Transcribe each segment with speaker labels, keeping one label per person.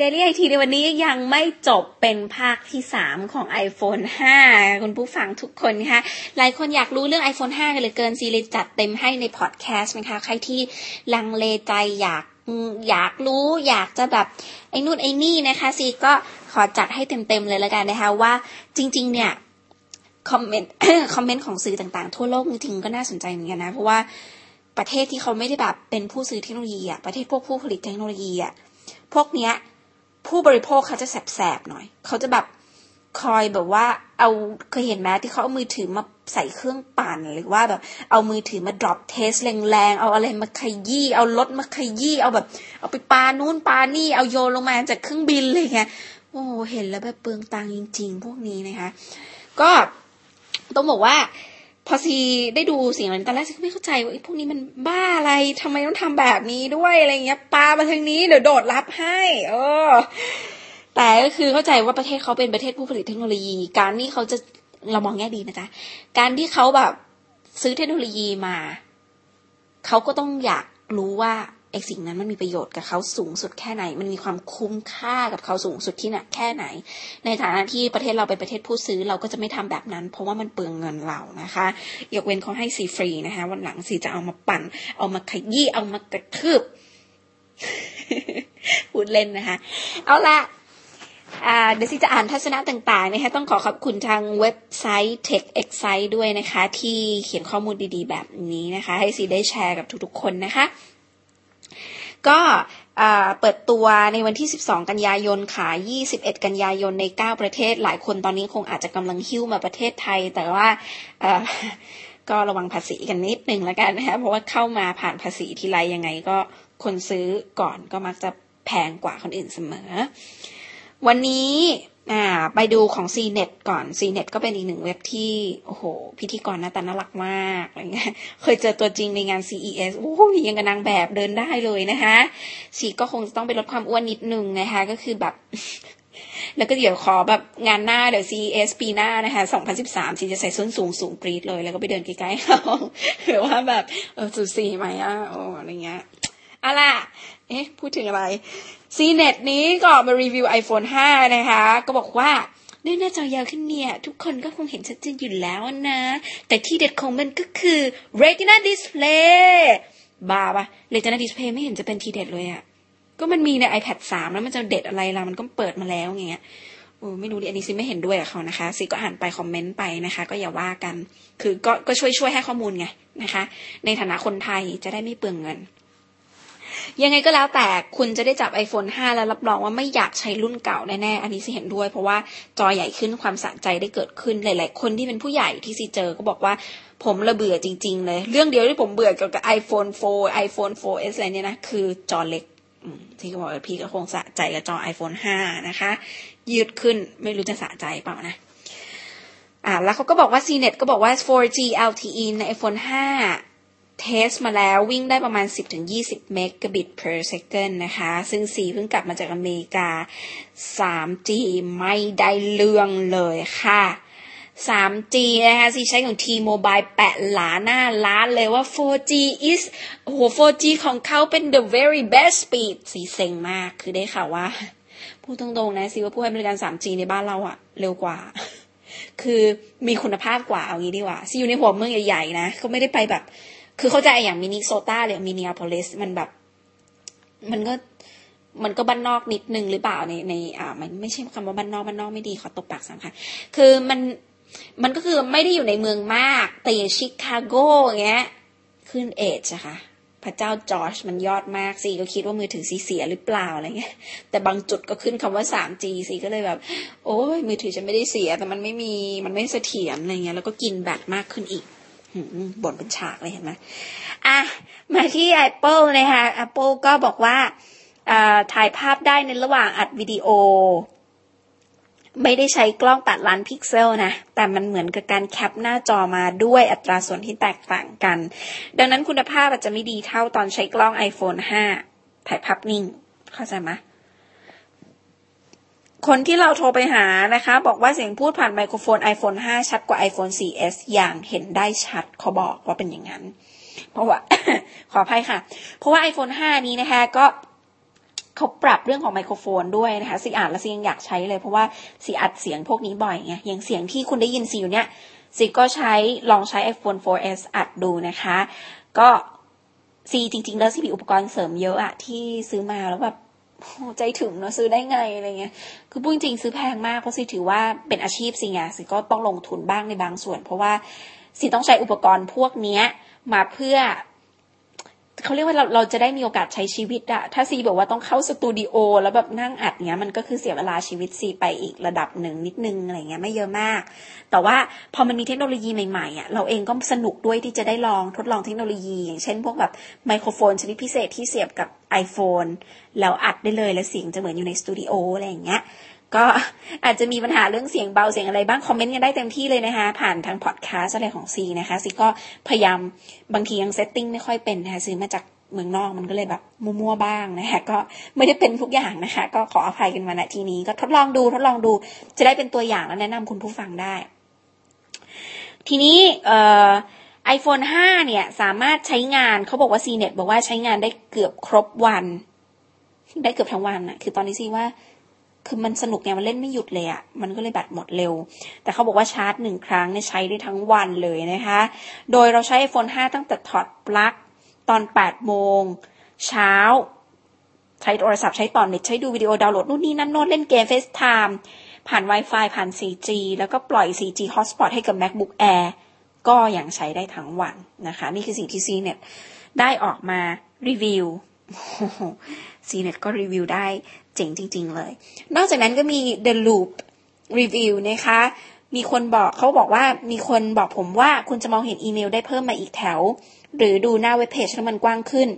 Speaker 1: Daily IT ในวันนี้ยังไม่จบเป็นภาคที่ 3 ของ iPhone 5 คุณผู้ฟังทุกคนนะคะหลายคนอยากรู้เรื่อง iPhone 5 กันเลยเกินซีเลยจัดเต็มให้ในพอดแคสต์นะคะ ใครที่ลังเลใจอยากอยากรู้อยากจะแบบไอ้นู่นไอ้นี่นะคะซีก็ขอจัดให้เต็มๆเลยแล้วกันนะคะว่าจริง ๆ เนี่ยคอมเมนต์คอมเมนต์ของสื่อต่างๆ ทั่วโลกจริงๆก็น่าสนใจเหมือนกันนะ เพราะว่าประเทศที่เขาไม่ได้แบบเป็นผู้ซื้อเทคโนโลยีอะประเทศพวกผู้ผลิตเทคโนโลยีอะพวกเนี้ย ผู้บริโภคเขาจะแสบๆหน่อย เขาจะแบบคอยแบบว่าเอาเคยเห็นไหมที่เขาเอามือถือมาใส่เครื่องปั่นหรือว่าแบบ เอามือถือมา drop test แรงๆ เอาอะไรมาขยี้เอารถมาขยี้เอาแบบ เอาไปปานู่นปานี่เอาโยนลงมาจากเครื่องบินเลยไงโอ้เห็นแล้วแบบเปลืองตังจริง ๆ พวกนี้นะคะ ก็ต้องบอกว่า พอซีได้ดูสิ่งเหล่านี้ตอนแรกซีก็ไม่เข้าใจว่าพวกนี้มันบ้าอะไรทำไมต้องทำแบบนี้ด้วยอะไรเงี้ยปามาทางนี้เดี๋ยวโดดรับให้ เออ แต่ก็คือเข้าใจว่าประเทศเขาเป็นประเทศผู้ผลิตเทคโนโลยี การที่เขาจะเรามองแง่ดีนะจ๊ะการที่เขาแบบซื้อเทคโนโลยีมา เขาก็ต้องอยากรู้ว่า ไอสิ่งนั้นมันมีประโยชน์กับเขาสูงสุดแค่ไหน มันมีความคุ้มค่ากับเขาสูงสุดที่ไหนแค่ไหน ในฐานะที่ประเทศเราเป็นประเทศผู้ซื้อเราก็จะไม่ทำแบบนั้น เพราะว่ามันเปลืองเงินเรานะคะยกเว้นเขาให้ซีฟรีนะคะ วันหลังซีจะเอามาปั่น เอามาขยี้เอามากระทืบพูดเล่นนะคะ เอาละเดี๋ยวซีจะอ่านทัศนะต่างๆนะคะต้องขอขอบคุณทางเว็บไซต์ Tech Excite ด้วยนะคะ ที่เขียนข้อมูลดีๆ แบบนี้นะคะ ให้ซีได้แชร์กับทุกๆคนนะคะ ก็เปิดตัวในวันที่ 12 กันยายนค่ะ 21 กันยายนใน 9 ประเทศ หลายคนตอนนี้คงอาจจะกำลังหิ้วมาประเทศไทย แต่ว่าก็ระวังภาษีกันนิดหนึ่งแล้วกันนะคะ เพราะว่าเข้ามาผ่านภาษีทีไรยังไงก็คนซื้อก่อนก็มักจะแพงกว่าคนอื่นเสมอ วันนี้ อ่าไปดูของ CNET ก่อน CNET ก็เป็นอีกหนึ่งเว็บที่ โอ้โห พิธีกรหน้าตาน่ารักมากอะไรเงี้ยเคยเจอตัวจริงในงาน CES โอ้ยยังกับนางแบบเดินได้เลยนะคะสีก็คงจะต้องไปลดความอ้วนนิดนึงนะคะ ก็คือแบบ แล้วก็เดี๋ยวขอแบบงานหน้าเดี๋ยว CES ปีหน้านะคะ 2013สีจะใส่ส้นสูงสูงปรีดเลย แล้วก็ไปเดินใกล้ๆเขาหรือว่าแบบเออสุดสีไหมอะโอ้อะไรเงี้ย อะล่ะ เอ๊ะ พูดถึงอะไร CNET นี้ก็มารีวิว iPhone 5 นะคะ ก็บอกว่าด้วยหน้าจอยาวขึ้นเนี่ย ทุกคนก็คงเห็นชัดเจนอยู่แล้วนะ แต่ที่เด็ดของมันก็คือ Retina Display บ้าปะ Retina Display ไม่เห็นจะเป็นทีเด็ดเลยอะก็มันมีใน iPad 3 แล้วมันจะเด็ดอะไรล่ะ มันก็เปิดมาแล้วอย่างเงี้ยโอ้ไม่รู้ดิอันนี้ซิไม่เห็นด้วยกับเขานะคะซิก็อ่านไปคอมเมนต์ไปนะคะ ก็อย่าว่ากัน คือก็ก็ช่วยช่วยให้ข้อมูลไงนะคะ ในฐานะคนไทยจะได้ไม่เปลืองเงิน ยังไงก็แล้วแต่คุณจะได้จับ iPhone 5 แล้วรับรองว่าไม่อยากใช้รุ่นเก่าแน่ๆ อันนี้สิเห็นด้วย เพราะว่าจอใหญ่ขึ้นความสะใจได้เกิดขึ้นหลาย ๆ คนที่เป็นผู้ใหญ่ที่ซีเจอก็บอกว่าผมระเบื่อจริง ๆ เลย เรื่องเดียวที่ผมเบื่อเกี่ยวกับ iPhone 4 iPhone 4S อะไรเนี่ยนะ คือจอเล็กที่เขาบอกว่าพี่ก็คงสะใจกับจอ iPhone 5 นะคะ ยืดขึ้นไม่รู้จะสะใจเปล่านะอ่าแล้วเขาก็บอกว่า CNET ก็บอกว่า 4G LTE ใน iPhone 5 เทสมาแล้ววิ่งได้ประมาณ 10-20 เมกะบิต per second นะคะ ซึ่งสีเพิ่งกลับมาจากอเมริกา 3G ไม่ได้เรื่องเลยค่ะ 3G นะคะสีใช้ของ T-Mobile แปะหลาหน้าล้านเลยว่า 4G is โอ้โห 4G ของเขาเป็น the very best speed สีเซ็งมากคือได้ข่าวว่า พูดตรงๆนะสิว่าผู้ให้บริการ 3G ในบ้านเราอะเร็วกว่าคือมีคุณภาพกว่าเอางี้ดีกว่าซีอยู่ในหัวเมืองใหญ่ๆนะเขาไม่ได้ไปแบบ คือเข้าใจอย่างมินิโซตาหรือมินิอาโพลิสมันแบบ มันก็มันก็บ้านนอกนิดนึงหรือเปล่าในในอ่า มันไม่ใช่คำว่าบ้านนอกบ้านนอกไม่ดีขอตบปากสามค่ะคือมันมันก็คือไม่ได้อยู่ในเมืองมาก แต่อย่างชิคาโกเงี้ยขึ้นเอจอะค่ะพระเจ้าจอร์จมันยอดมากสิก็คิดว่ามือถือสีเสียหรือเปล่าอะไรเงี้ย แต่บางจุดก็ขึ้นคำว่า 3G สิก็เลยแบบ โอ้ยมือถือฉันไม่ได้เสีย แต่มันไม่มีมันไม่เสถียรอะไรเงี้ยแล้วก็กินแบตมากขึ้นอีก บ่นเป็นฉากเลยเห็นไหมอะ มาที่ Apple นะคะ Apple ก็บอกว่าถ่ายภาพได้ในระหว่างอัดวิดีโอ ไม่ได้ใช้กล้องตัดล้านพิกเซลนะ แต่มันเหมือนกับการแคปหน้าจอมาด้วยอัตราส่วนที่แตกต่างกัน ดังนั้นคุณภาพอาจจะไม่ดีเท่าตอนใช้กล้อง iPhone 5 ถ่ายภาพนิ่ง เข้าใจไหม คนที่เราโทรไปหานะคะ บอกว่าเสียงพูดผ่านไมโครโฟน iPhone 5 ชัดกว่า iPhone 4S อย่างเห็นได้ชัดเขาบอกว่าเป็นอย่างนั้น เพราะว่า ขออภัยค่ะ เพราะว่า iPhone 5 นี้นะคะก็เขาปรับเรื่องของไมโครโฟนด้วยนะคะซีอ่านแล้วซียังอยากใช้เลย เพราะว่าซีอัดเสียงพวกนี้บ่อยไงอย่างเสียงที่คุณได้ยินซีอยู่เนี้ยซีก็ใช้ลองใช้ iPhone 4S อัดดูนะคะ ก็ซีจริงๆ แล้วซีมีอุปกรณ์เสริมเยอะอะที่ซื้อมาแล้วแบบ ใจถึงเนาะซื้อได้ไงอะไรเงี้ย คือพูดจริงซื้อแพงมากเพราะซีถือว่าเป็นอาชีพสิไงซีก็ต้องลงทุนบ้างในบางส่วน เพราะว่าซีต้องใช้อุปกรณ์พวกเนี้ยมาเพื่อ เขาเรียกว่าเราเราจะได้มีโอกาสใช้ชีวิตอะถ้าซีบอกว่าต้องเข้าสตูดิโอแล้วแบบนั่งอัดเนี้ยมันก็คือเสียเวลาชีวิตซีไปอีกระดับหนึ่งนิดนึงอะไรเงี้ยไม่เยอะมาก แต่ว่าพอมันมีเทคโนโลยีใหม่ๆอะเราเองก็สนุกด้วยที่จะได้ลองทดลองเทคโนโลยี อย่างเช่นพวกแบบไมโครโฟนชนิดพิเศษที่เสียบกับ iPhone แล้วอัดได้เลยแล้วเสียงจะเหมือนอยู่ในสตูดิโออะไรอย่างเงี้ย ก็อาจจะมีปัญหาเรื่องเสียงเบาเสียงอะไรบ้าง คอมเมนต์กันได้เต็มที่เลยนะคะ ผ่านทางพอดแคสต์อะไรของซีนะคะซีก็พยายามบางทียังเซตติ้งไม่ค่อยเป็นนะคะซื้อมาจากเมืองนอกมันก็เลยแบบมั่วๆบ้างนะคะก็ไม่ได้เป็นทุกอย่างนะคะ ก็ขออภัยกันมาณทีนี้ ก็ทดลองดูทดลองดูจะได้เป็นตัวอย่างแล้วแนะนำคุณผู้ฟังได้ ทีนี้เอ่อไอโฟน5เนี่ย สามารถใช้งานเขาบอกว่า CNET บอกว่าใช้งานได้เกือบครบวัน ได้เกือบทั้งวันอะคือตอนนี้ซีว่า คือมันสนุกไงมันเล่นไม่หยุดเลยอะ่ะมันก็เลยแบตหมดเร็ว แต่เขาบอกว่าชาร์จหนึ่งครั้งเนี่ยใช้ได้ทั้งวันเลยนะคะ โดยเราใช้ iPhone 5 ตั้งแต่ถอดปลั๊กตอน 8 โมงเช้า ใช้โทรศัพท์ใช้ต่อเน็ตใช้ดูวิดีโอดาวน์โหลดนู่นนี่นั่นโน้นเล่นเกม FaceTime ผ่าน Wi-Fi ผ่าน 4G แล้วก็ปล่อย 4G Hotspot ให้กับ MacBook Air ก็ยังใช้ได้ทั้งวันนะคะ นี่คือสิ่งที่ CNET ได้ออกมารีวิว CNET ก็รีวิวได้ เจ๋งจริง ๆ เลย นอกจากนั้นก็มี The Loop Review นะคะ มีคนบอกเขาบอกว่ามีคนบอกผมว่าคุณจะมองเห็นอีเมลได้เพิ่มมาอีกแถว หรือดูหน้าเว็บเพจแล้วมันกว้างขึ้น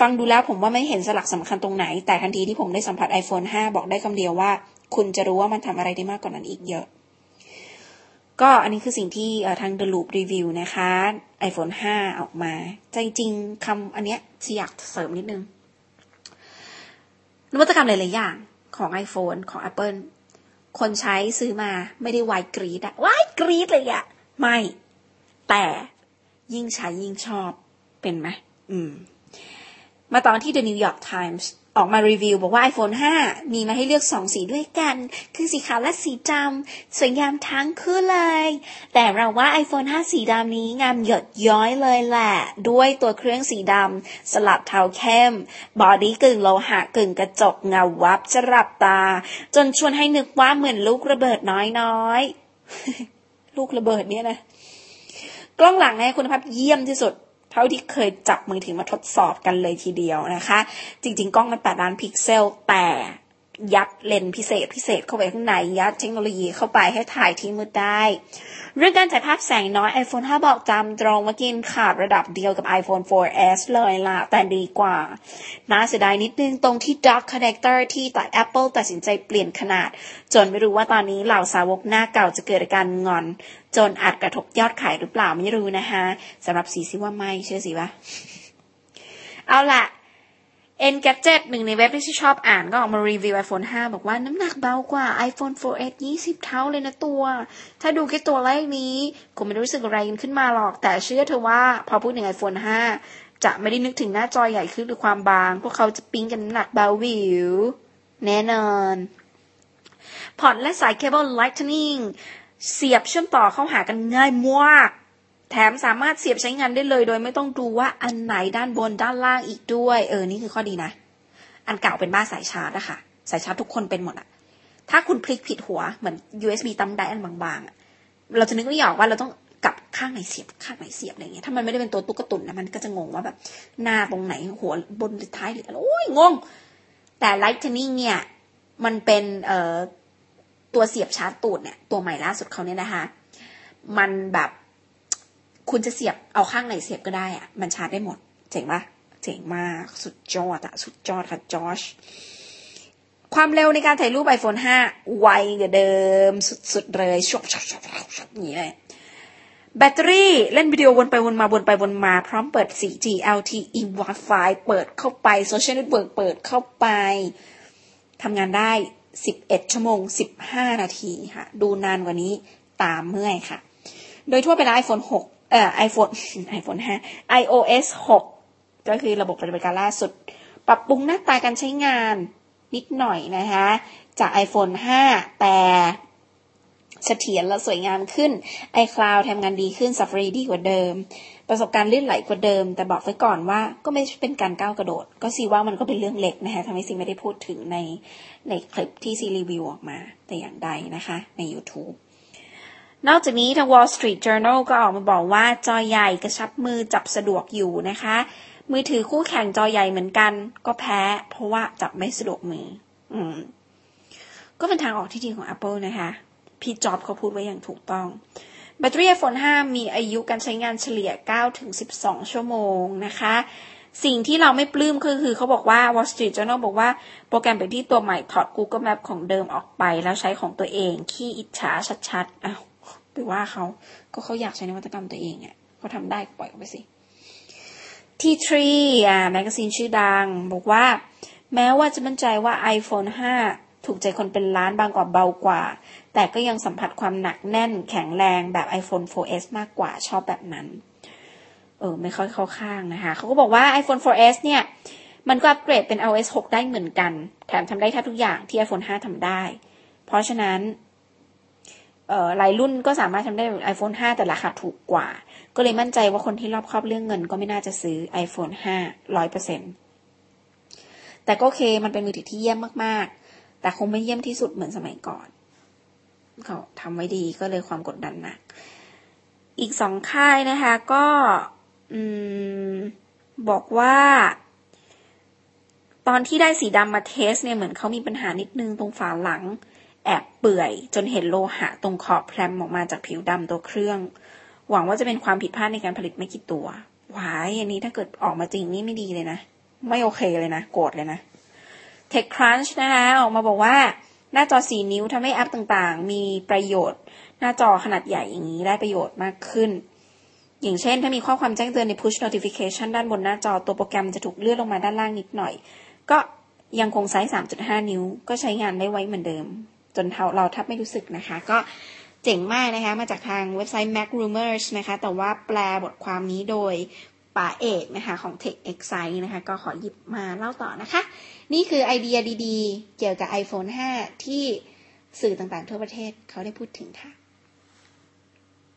Speaker 1: ฟังดูแล้วผมว่าไม่เห็นสลักสำคัญตรงไหน แต่ทันทีที่ผมได้สัมผัส iPhone 5 บอกได้คำเดียวว่า คุณจะรู้ว่ามันทำอะไรได้มากกว่านั้นอีกเยอะ ก็อันนี้คือสิ่งที่ทาง The Loop Review นะคะ iPhone 5 ออกมา ใจจริงคำอันเนี้ยอยากเสริมนิดนึง นวัตกรรมหลาย ๆ อย่างของ iPhone ของ Apple คนใช้ซื้อมาไม่ได้วายกรีดอะวายกรีดเลยอะไม่ แต่ยิ่งใช้ยิ่งชอบเป็นไหมอืม มาตอนที่ The New York Times ออกมารีวิว บอกว่า iPhone 5 มีมาให้เลือกสองสีด้วยกัน คือสีขาวและสีดำสวยงามทั้งคู่เลย แต่เราว่า iPhone 5 สีดำนี้งามหยดย้อยเลยแหละ ด้วยตัวเครื่องสีดำสลับเทาเข้ม body กึ่งโลหะกึ่งกระจกเงาวับจับตา จนชวนให้นึกว่าเหมือนลูกระเบิดน้อยๆ ลูกระเบิดเนี่ยนะ กล้องหลังเนี่ยคุณภาพเยี่ยมที่สุด เท่าที่เคยจับมือถือมาทดสอบกันเลยทีเดียวนะคะ จริง ๆ กล้องมัน8ล้านพิกเซลแต่ ยัดเลนส์พิเศษพิเศษเข้าไปข้างใน ยัดเทคโนโลยีเข้าไปให้ถ่ายที่มืดได้ เรื่องการถ่ายภาพแสงน้อย iPhone 5 บอกจำตรงว่ากินขาดระดับเดียวกับ iPhone 4S เลยล่ะ แต่ดีกว่า น่าเสียดายนิดนึงตรงที่ Dock Connector ที่ตัด Apple ตัดสินใจเปลี่ยนขนาด จนไม่รู้ว่าตอนนี้เหล่าสาวกหน้าเก่าจะเกิดอาการงอน จนอาจกระทบยอดขายหรือเปล่าไม่รู้นะคะสำหรับสีซิว่าไม่เชื่อสิวะเอาละ N Gadget หนึ่งในเว็บที่ชอบอ่านก็ออกมารีวิว iPhone 5 บอกว่าน้ำหนักเบากว่า iPhone 4S 20 เท่าเลยนะตัว ถ้าดูแค่ตัวเลขนี้คงไม่รู้สึกอะไรขึ้นมาหรอก แต่เชื่อเถอะว่าพอพูดถึง iPhone 5 จะไม่ได้นึกถึงหน้าจอใหญ่ขึ้นหรือความบาง พวกเขาจะปิ้งกันน้ำหนักเบาหวิว แน่นอนพอร์ตและสายเคเบิล Lightning เสียบเชื่อมต่อเข้าหากันง่ายมาก แถมสามารถเสียบใช้งานได้เลย โดยไม่ต้องดูว่าอันไหนด้านบนด้านล่างอีกด้วย เออ นี่คือข้อดีนะ อันเก่าเป็นบ้าสายชาร์จอะค่ะ สายชาร์จทุกคนเป็นหมดอะถ้าคุณพลิกผิดหัวเหมือน USB ตั้มได้อันบางๆ เราจะนึกไม่ออกว่าเราต้องกลับข้างไหนเสียบข้างไหนเสียบอะไรเงี้ย ถ้ามันไม่ได้เป็นตัวตุ๊กตุนนะมันก็จะงงว่าแบบหน้าตรงไหนหัวบนหรือท้ายหรืออะไรโอ้ยงง แต่ Lightning เนี่ยมันเป็นเอ่อตัวเสียบชาร์จตูดเนี่ยตัวใหม่ล่าสุดเขาเนี่ยนะคะ มันแบบ คุณจะเสียบเอาข้างไหนเสียบก็ได้อะมันชาร์จได้หมด เจ๋งปะเจ๋งมาก สุดยอดอะสุดยอดค่ะจอชความเร็วในการถ่ายรูป iPhone 5 ไวกว่าเดิม สุดๆเลยชบชบชบชบอย่างนี้เลยแบตเตอรี่เล่นวิดีโอวนไปวนมาวนไปวนมา พร้อมเปิด 4G LTE Wi-Fi เปิดเข้าไป social network เปิดเข้าไปทำงานได้ 11 ชั่วโมง 15 นาทีค่ะ ดูนานกว่านี้ตาเมื่อยค่ะ โดยทั่วไปแล้ว iPhone 6 เอ่อ iPhone iPhone 5 iOS 6 ก็คือระบบปฏิบัติการล่าสุด ปรับปรุงหน้าตาการใช้งานนิดหน่อยนะคะ จาก iPhone 5 แต่เสถียรและสวยงามขึ้น iCloud ทำงานดีขึ้น Safari ดีกว่าเดิม ประสบการณ์ลื่นไหลกว่าเดิม แต่บอกไว้ก่อนว่าก็ไม่เป็นการก้าวกระโดด ก็ซีว่ามันก็เป็นเรื่องเล็กนะคะทำให้ซีไม่ได้พูดถึงในในคลิปที่ซีรีวิวออกมาแต่อย่างใดนะคะใน YouTube นอกจากนี้ทาง Wall Street Journal ก็ออกมาบอกว่าจอใหญ่กระชับมือจับสะดวกอยู่นะคะ มือถือคู่แข่งจอใหญ่เหมือนกัน ก็แพ้ เพราะว่าจับไม่สะดวกมือ อืม ก็เป็นทางออกที่ดีของ Apple นะคะพี่จอบเขาพูดไว้อย่างถูกต้อง แบตเตอรี่ iPhone 5 มีอายุการใช้งานเฉลี่ย9ถึง12 ชั่วโมงนะคะ สิ่งที่เราไม่ปลื้มก็คือเขาบอกว่า Wall Street Journal บอกว่าโปรแกรมไปที่ตัวใหม่ถอด Google Map ของเดิมออกไป แล้วใช้ของตัวเองขี้อิจฉาชัดๆอ้าว ไปว่าเขาก็เขาอยากใช้นวัตกรรมตัวเองอะเขาทำได้ปล่อยออกไปสิ T3 อ่าแมกกาซีนชื่อดัง บอกว่า แม้ว่าจะมั่นใจว่า iPhone 5 ถูกใจคนเป็นล้านบางกว่าเบากว่า แต่ก็ยังสัมผัสความหนักแน่นแข็งแรงแบบ iPhone 4S มากกว่าชอบแบบนั้น เออ ไม่ค่อยเข้าข้างนะคะ เขาก็บอกว่า iPhone 4S เนี่ย มันก็อัปเกรดเป็น iOS 6 ได้เหมือนกัน แถมทำได้แทบทุกอย่างที่ iPhone 5ทำได้ เพราะฉะนั้น หลายรุ่นก็สามารถทำได้แบบ iPhone 5 แต่ราคาถูกกว่า ก็เลยมั่นใจว่าคนที่รอบครอบเรื่องเงินก็ไม่น่าจะซื้อ iPhone 5ร้อยเปอร์เซ็นแต่ก็โอเคมันเป็นมือถือที่เยี่ยมมากๆ แต่คงไม่เยี่ยมที่สุดเหมือนสมัยก่อน เขาทำไว้ดีก็เลยความกดดันหนัก อีกสองค่ายนะคะก็บอกว่า ตอนที่ได้สีดำมาเทสเนี่ยเหมือนเขามีปัญหานิดนึงตรงฝาหลัง แอบเปื่อย จนเห็นโลหะตรงขอบแพรมออกมาจากผิวดำตัวเครื่อง หวังว่าจะเป็นความผิดพลาดในการผลิตไม่กี่ตัววายอันนี้ถ้าเกิดออกมาจริงนี่ไม่ดีเลยนะ ไม่โอเคเลยนะ โกรธเลยนะ TechCrunch นะคะออกมาบอกว่าหน้าจอ 4 นิ้วทำให้แอปต่างๆ มีประโยชน์ หน้าจอขนาดใหญ่อย่างนี้ได้ประโยชน์มากขึ้น อย่างเช่น ถ้ามีข้อความแจ้งเตือนใน push notification ด้านบนหน้าจอตัวโปรแกรมจะถูกเลื่อนลงมาด้านล่างนิดหน่อย ก็ยังคงไซส์ 3.5 นิ้ว ก็ใช้งานได้ไว้เหมือนเดิม จนเราแทบไม่รู้สึกนะคะ ก็เจ๋งมากนะคะ มาจากทางเว็บไซต์ Mac Rumors นะคะ แต่ว่าแปลบทความนี้โดยป๋าเอกนะคะของ Tech Excite นะคะ ก็ขอหยิบมาเล่าต่อนะคะ นี่คือไอเดียดีๆ เกี่ยวกับ iPhone 5 ที่สื่อต่างๆทั่วประเทศเขาได้พูดถึงค่ะ